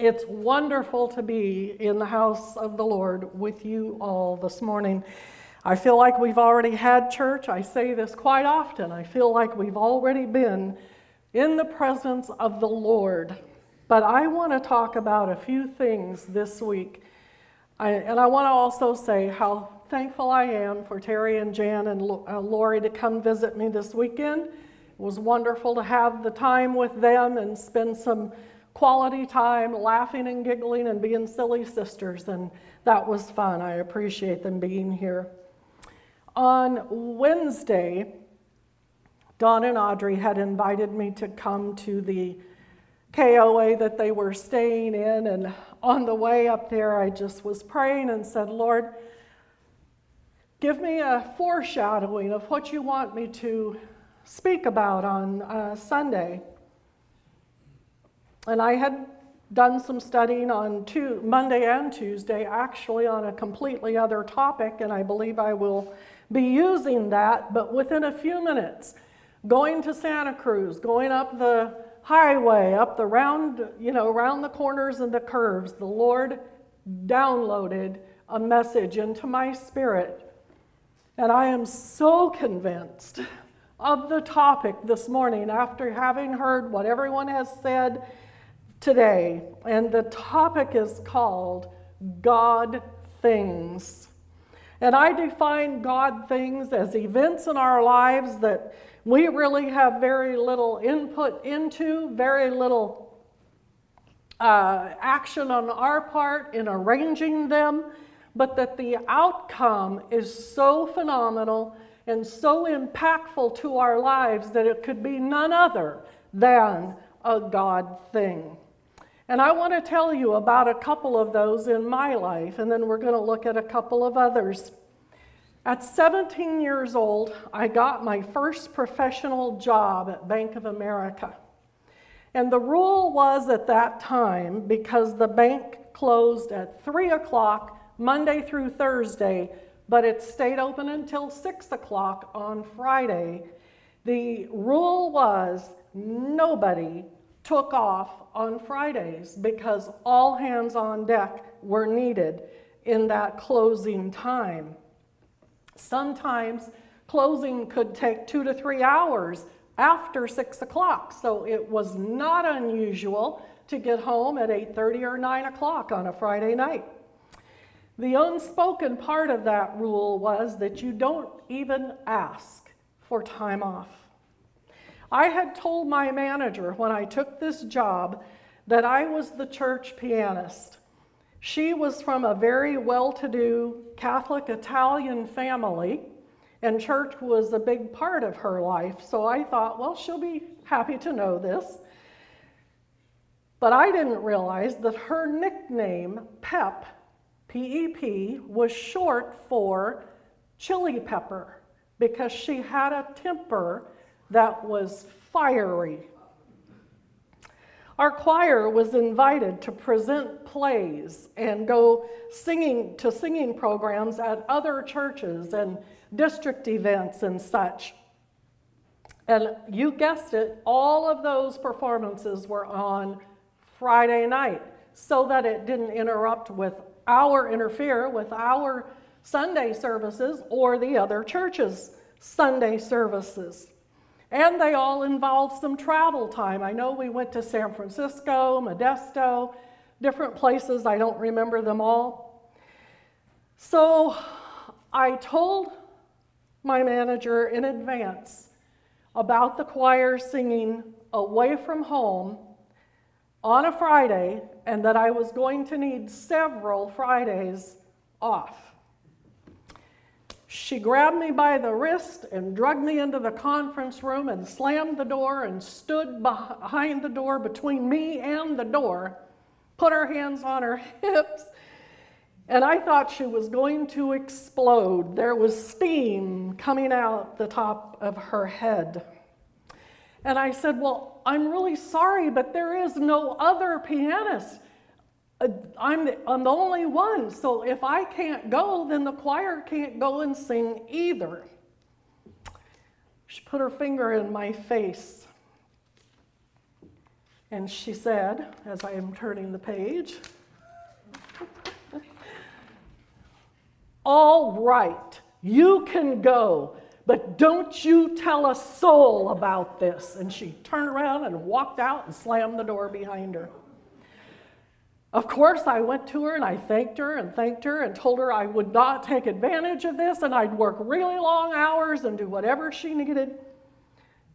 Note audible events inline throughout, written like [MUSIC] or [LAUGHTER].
It's wonderful to be in the house of the Lord with you all this morning. I feel like we've already had church. I say this quite often. I feel like we've already been in the presence of the Lord. But I want to talk about a few things this week. I, and I want to also say how thankful I am for Terry and Jan and uh, Lori to come visit me this weekend. It was wonderful to have the time with them and spend some quality time laughing and giggling and being silly sisters, and that was fun. I appreciate them being here. On Wednesday, Don and Audrey had invited me to come to the KOA that they were staying in, and on the way up there, I just was praying and said, Lord, give me a foreshadowing of what you want me to speak about on uh, Sunday. And I had done some studying on two, Monday and Tuesday, actually on a completely other topic, and I believe I will be using that. But within a few minutes, going to Santa Cruz, going up the highway, up the round, you know, around the corners and the curves, the Lord downloaded a message into my spirit. And I am so convinced of the topic this morning after having heard what everyone has said today, and the topic is called God Things. And I define God things as events in our lives that we really have very little input into, very little uh, action on our part in arranging them, but that the outcome is so phenomenal and so impactful to our lives that it could be none other than a God thing. And I want to tell you about a couple of those in my life, and then we're going to look at a couple of others. At 17 years old, I got my first professional job at Bank of America. And the rule was at that time, because the bank closed at 3 o'clock Monday through Thursday, but it stayed open until 6 o'clock on Friday, the rule was nobody took off on Fridays because all hands on deck were needed in that closing time. Sometimes closing could take two to three hours after six o'clock, so it was not unusual to get home at 8:30 or 9 o'clock on a Friday night. The unspoken part of that rule was that you don't even ask for time off. I had told my manager when I took this job that I was the church pianist. She was from a very well to do Catholic Italian family, and church was a big part of her life. So I thought, well, she'll be happy to know this. But I didn't realize that her nickname, Pep, P E P, was short for chili pepper because she had a temper that was fiery. Our choir was invited to present plays and go singing to singing programs at other churches and district events and such. And you guessed it, all of those performances were on Friday night so that it didn't interrupt with our interfere with our Sunday services or the other churches' Sunday services. And they all involved some travel time. I know we went to San Francisco, Modesto, different places. I don't remember them all. So I told my manager in advance about the choir singing away from home on a Friday and that I was going to need several Fridays off. She grabbed me by the wrist and dragged me into the conference room and slammed the door and stood behind the door between me and the door, put her hands on her [LAUGHS] hips, and I thought she was going to explode. There was steam coming out the top of her head. And I said, Well, I'm really sorry, but there is no other pianist. Uh, I'm the, I'm the only one, so if I can't go, then the choir can't go and sing either. She put her finger in my face. And she said, as I am turning the page, All right, you can go, but don't you tell a soul about this. And she turned around and walked out and slammed the door behind her. Of course, I went to her and I thanked her and thanked her and told her I would not take advantage of this and I'd work really long hours and do whatever she needed.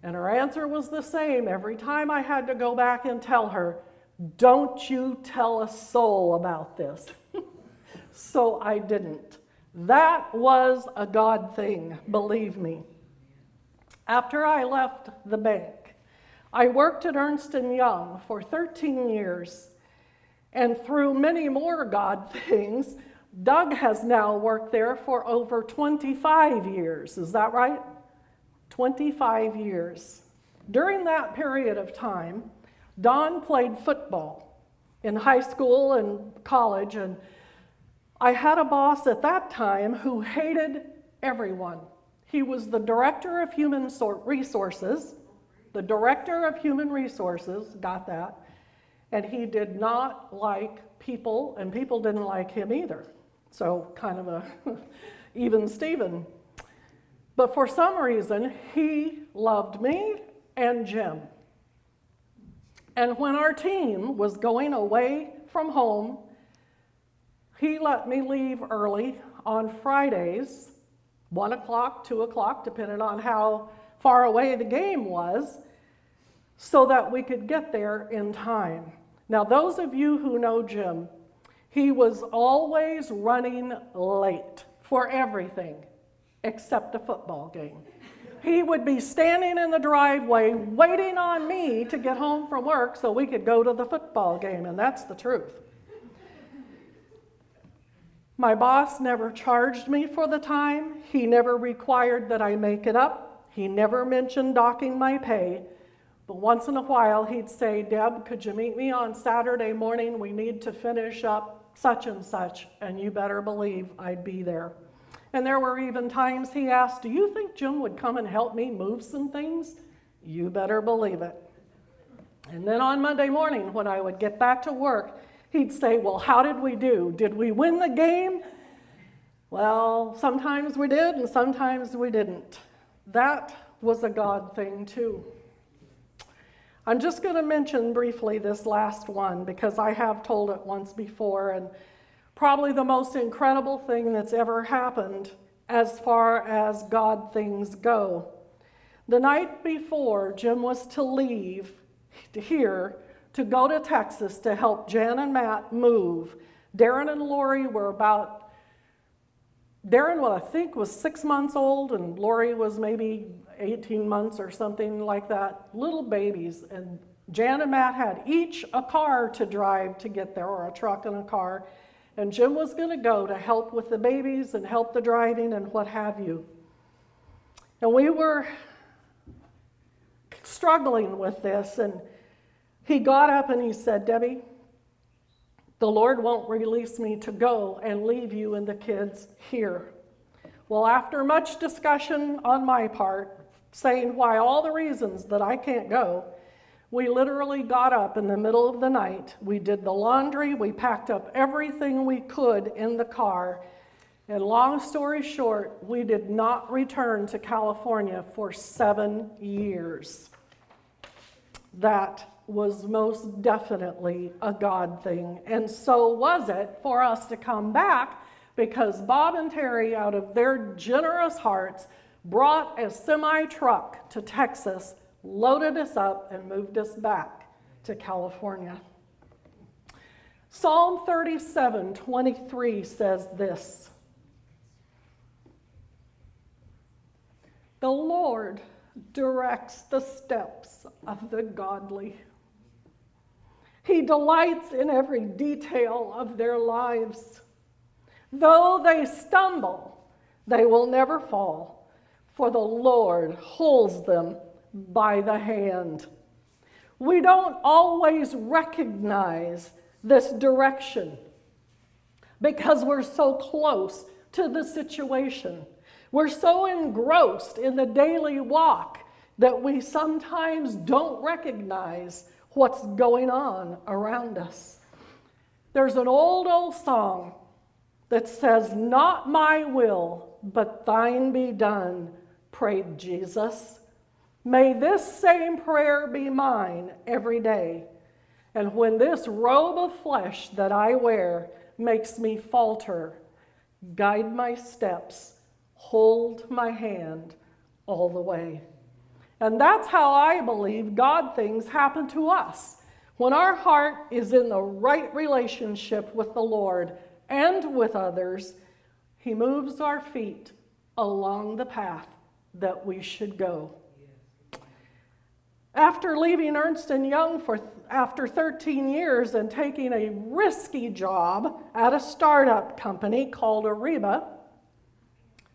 And her answer was the same every time I had to go back and tell her, Don't you tell a soul about this. [LAUGHS] so I didn't. That was a God thing, believe me. After I left the bank, I worked at Ernst & Young for 13 years and through many more God things, Doug has now worked there for over 25 years. Is that right? 25 years. During that period of time, Don played football in high school and college, and I had a boss at that time who hated everyone. He was the director of human resources, the director of human resources, got that and he did not like people, and people didn't like him either. So, kind of a [LAUGHS] even Steven. But for some reason, he loved me and Jim. And when our team was going away from home, he let me leave early on Fridays, 1 o'clock, 2 o'clock, depending on how far away the game was so that we could get there in time. Now, those of you who know Jim, he was always running late for everything except a football game. He would be standing in the driveway waiting on me to get home from work so we could go to the football game, and that's the truth. My boss never charged me for the time. He never required that I make it up. He never mentioned docking my pay. But once in a while, he'd say, Deb, could you meet me on Saturday morning? We need to finish up such and such, and you better believe I'd be there. And there were even times he asked, Do you think Jim would come and help me move some things? You better believe it. And then on Monday morning, when I would get back to work, he'd say, Well, how did we do? Did we win the game? Well, sometimes we did, and sometimes we didn't. That was a God thing, too. I'm just going to mention briefly this last one because I have told it once before, and probably the most incredible thing that's ever happened as far as God things go. The night before Jim was to leave here to go to Texas to help Jan and Matt move, Darren and Lori were about Darren, well, I think, was six months old, and Lori was maybe 18 months or something like that. Little babies. And Jan and Matt had each a car to drive to get there, or a truck and a car. And Jim was going to go to help with the babies and help the driving and what have you. And we were struggling with this, and he got up and he said, Debbie, the Lord won't release me to go and leave you and the kids here. Well, after much discussion on my part, saying why all the reasons that I can't go, we literally got up in the middle of the night. We did the laundry, we packed up everything we could in the car. And long story short, we did not return to California for seven years. That was most definitely a God thing. And so was it for us to come back because Bob and Terry, out of their generous hearts, brought a semi truck to Texas, loaded us up, and moved us back to California. Psalm 37 23 says this The Lord directs the steps of the godly. He delights in every detail of their lives. Though they stumble, they will never fall, for the Lord holds them by the hand. We don't always recognize this direction because we're so close to the situation. We're so engrossed in the daily walk that we sometimes don't recognize what's going on around us. There's an old, old song that says, Not my will, but thine be done, prayed Jesus. May this same prayer be mine every day. And when this robe of flesh that I wear makes me falter, guide my steps, hold my hand all the way. And that's how I believe God things happen to us. When our heart is in the right relationship with the Lord and with others, He moves our feet along the path that we should go. After leaving Ernst & Young for after 13 years and taking a risky job at a startup company called Ariba,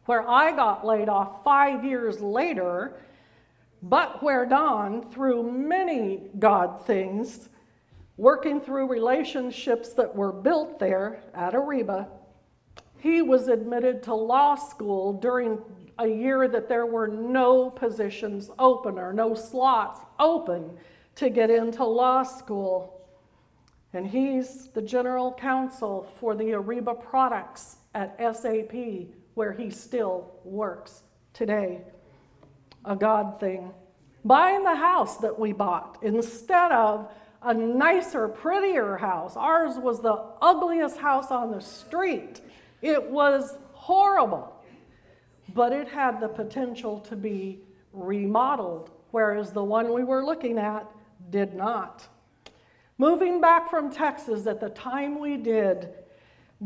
where I got laid off 5 years later, but where Don, through many God things, working through relationships that were built there at Ariba, he was admitted to law school during a year that there were no positions open or no slots open to get into law school. And he's the general counsel for the Ariba products at SAP, where he still works today a God thing. Buying the house that we bought instead of a nicer, prettier house. Ours was the ugliest house on the street. It was horrible, but it had the potential to be remodeled, whereas the one we were looking at did not. Moving back from Texas at the time we did,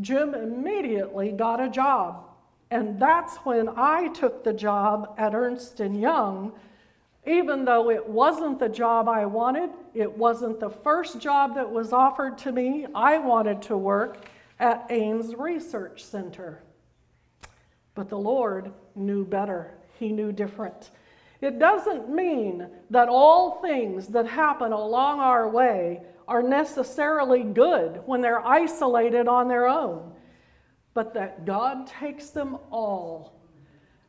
Jim immediately got a job and that's when I took the job at Ernst & Young. Even though it wasn't the job I wanted, it wasn't the first job that was offered to me. I wanted to work at Ames Research Center. But the Lord knew better. He knew different. It doesn't mean that all things that happen along our way are necessarily good when they're isolated on their own but that God takes them all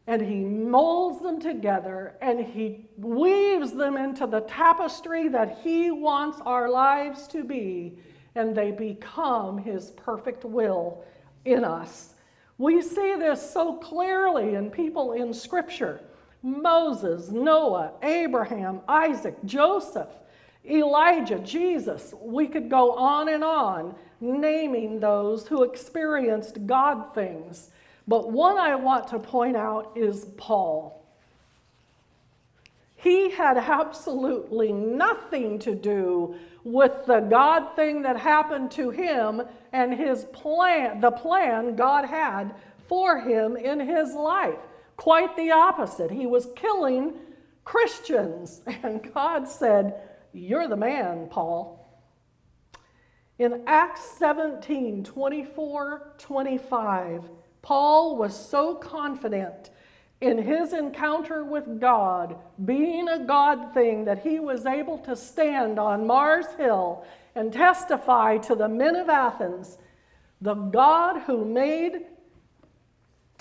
and He molds them together and He weaves them into the tapestry that He wants our lives to be, and they become His perfect will in us. We see this so clearly in people in Scripture Moses, Noah, Abraham, Isaac, Joseph, Elijah, Jesus. We could go on and on naming those who experienced God things. But one I want to point out is Paul. He had absolutely nothing to do with the God thing that happened to him and his plan, the plan God had for him in his life. Quite the opposite. He was killing Christians, [LAUGHS] and God said, You're the man, Paul. In Acts 17 24 25, Paul was so confident in his encounter with God, being a God thing, that he was able to stand on Mars Hill and testify to the men of Athens the God who made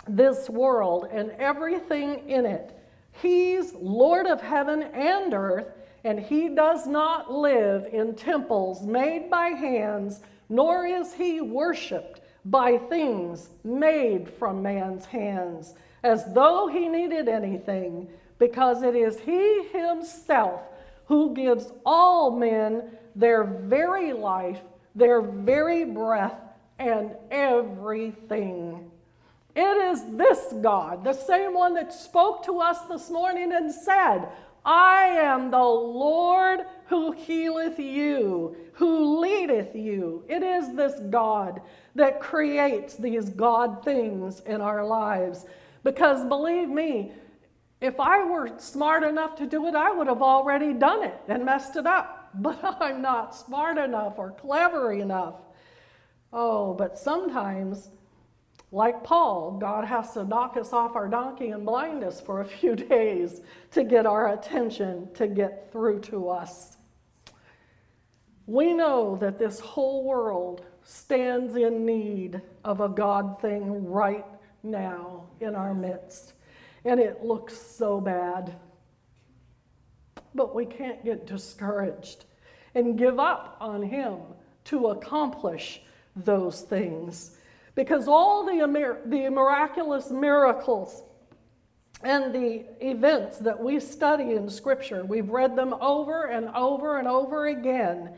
this world and everything in it. He's Lord of heaven and earth, and he does not live in temples made by hands, nor is he worshiped by things made from man's hands, as though he needed anything, because it is he himself who gives all men their very life, their very breath, and everything. It is this God, the same one that spoke to us this morning and said, I am the Lord who healeth you, who leadeth you. It is this God that creates these God things in our lives. Because believe me, if I were smart enough to do it, I would have already done it and messed it up. [LAUGHS] But I'm not smart enough or clever enough. Oh, but sometimes like Paul, God has to knock us off our donkey and blind us for a few [LAUGHS] days to get our attention to get through to us. We know that this whole world stands in need of a God thing right now in our midst. And it looks so bad. But we can't get discouraged. and give up on him to accomplish those things. Because all the, the miraculous miracles and the events that we study in Scripture, we've read them over and over and over again.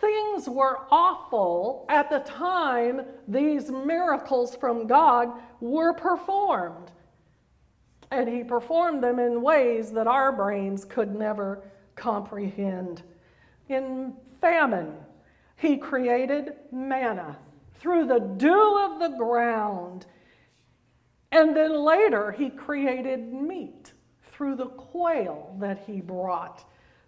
Things were awful at the time these miracles from God were performed. And He performed them in ways that our brains could never comprehend. In famine, He created manna through the dew of the ground. And then later, he created meat through the quail that he brought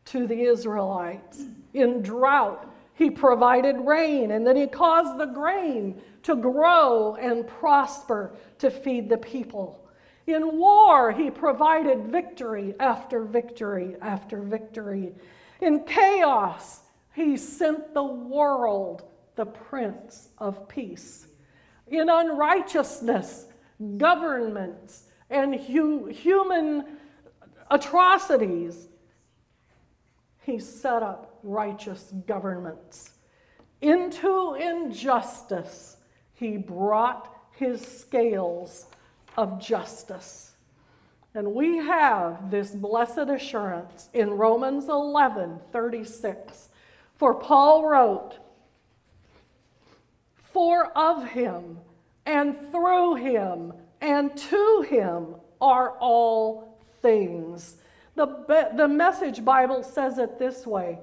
to the Israelites. In drought, he provided rain, and then he caused the grain to grow and prosper to feed the people. In war, he provided victory after victory after victory. In chaos, he sent the world the Prince of Peace. In unrighteousness, governments, and hu- human atrocities, he set up righteous governments. Into injustice, he brought his scales of justice. And we have this blessed assurance in Romans 11 36. For Paul wrote, For of him, and through him, and to him are all things. The, the Message Bible says it this way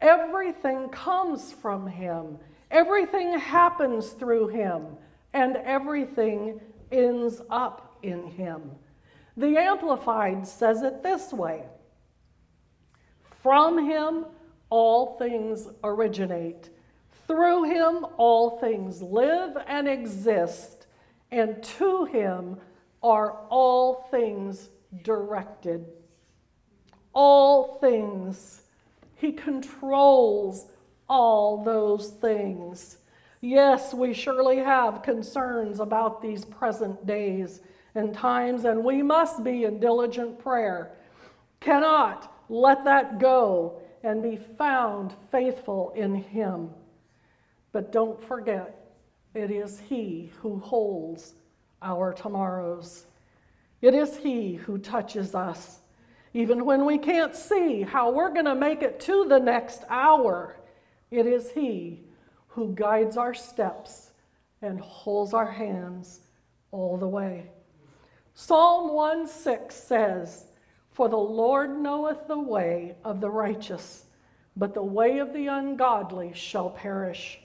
everything comes from him, everything happens through him, and everything ends up in him. The Amplified says it this way From him all things originate, through him all things live and exist, and to him are all things directed. All things. He controls all those things. Yes, we surely have concerns about these present days and times, and we must be in diligent prayer. Cannot let that go and be found faithful in Him. But don't forget, it is He who holds our tomorrows. It is He who touches us. Even when we can't see how we're going to make it to the next hour, it is He who guides our steps and holds our hands all the way. Psalm 1 6 says, For the Lord knoweth the way of the righteous, but the way of the ungodly shall perish.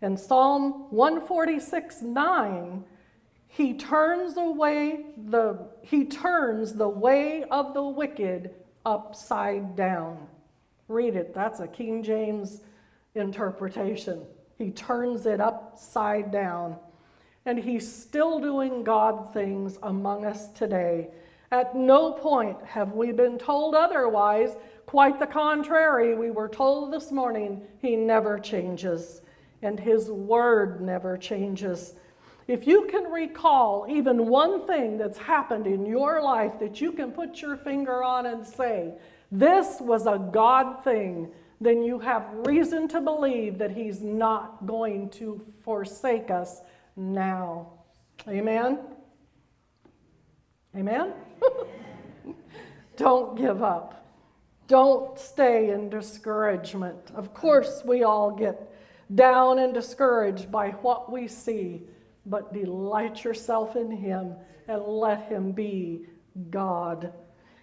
And Psalm 146 9, he turns away the he turns the way of the wicked upside down. Read it. That's a King James interpretation. He turns it upside down. And he's still doing God things among us today. At no point have we been told otherwise. Quite the contrary, we were told this morning he never changes, and his word never changes. If you can recall even one thing that's happened in your life that you can put your finger on and say, this was a God thing, then you have reason to believe that He's not going to forsake us now. Amen? Amen? [LAUGHS] Don't give up. Don't stay in discouragement. Of course, we all get down and discouraged by what we see, but delight yourself in Him and let Him be God.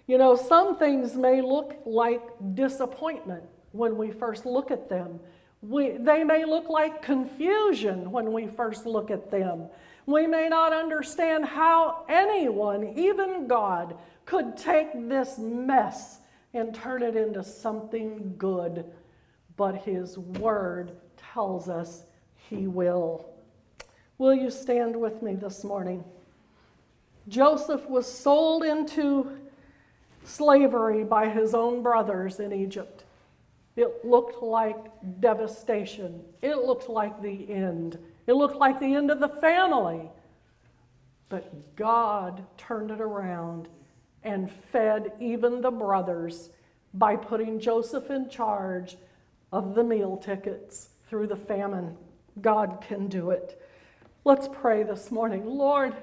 You know, some things may look like disappointment when we first look at them. We, they may look like confusion when we first look at them. We may not understand how anyone, even God, could take this mess and turn it into something good. But His Word tells us He will. Will you stand with me this morning? Joseph was sold into slavery by his own brothers in Egypt. It looked like devastation. It looked like the end. It looked like the end of the family. But God turned it around and fed even the brothers by putting Joseph in charge of the meal tickets through the famine. God can do it. Let's pray this morning. Lord,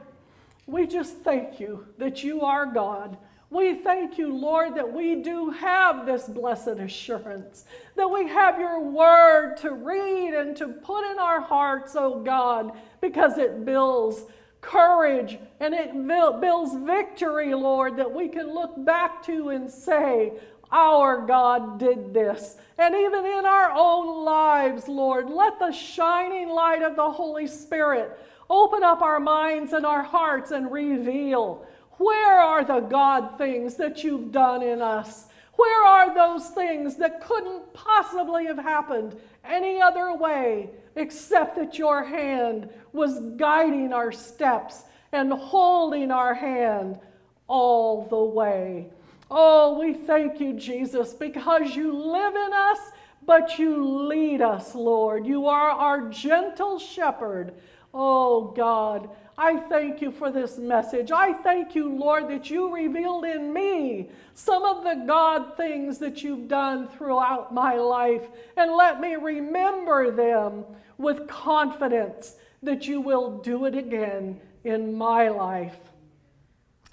we just thank you that you are God. We thank you, Lord, that we do have this blessed assurance, that we have your word to read and to put in our hearts, oh God, because it builds courage and it builds victory, Lord, that we can look back to and say, Our God did this. And even in our own lives, Lord, let the shining light of the Holy Spirit open up our minds and our hearts and reveal where are the God things that you've done in us? Where are those things that couldn't possibly have happened any other way except that your hand was guiding our steps and holding our hand all the way? Oh, we thank you, Jesus, because you live in us, but you lead us, Lord. You are our gentle shepherd. Oh, God. I thank you for this message. I thank you, Lord, that you revealed in me some of the God things that you've done throughout my life. And let me remember them with confidence that you will do it again in my life,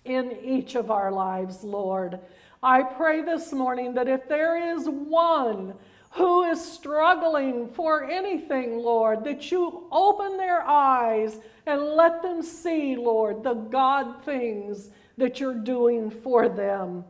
in each of our lives, Lord. I pray this morning that if there is one who is struggling for anything, Lord, that you open their eyes and let them see, Lord, the God things that you're doing for them.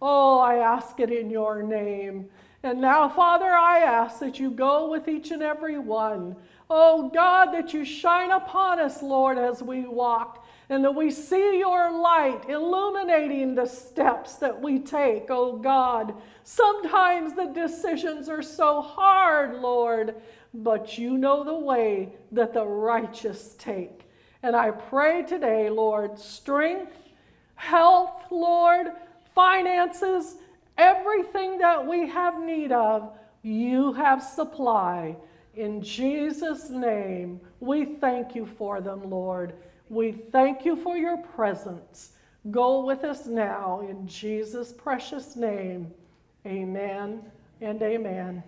Oh, I ask it in your name. And now, Father, I ask that you go with each and every one. Oh, God, that you shine upon us, Lord, as we walk, and that we see your light illuminating the steps that we take, oh God. Sometimes the decisions are so hard, Lord, but you know the way that the righteous take. And I pray today, Lord, strength, health, Lord, finances, everything that we have need of, you have supply. In Jesus' name, we thank you for them, Lord. We thank you for your presence. Go with us now in Jesus' precious name. Amen and amen.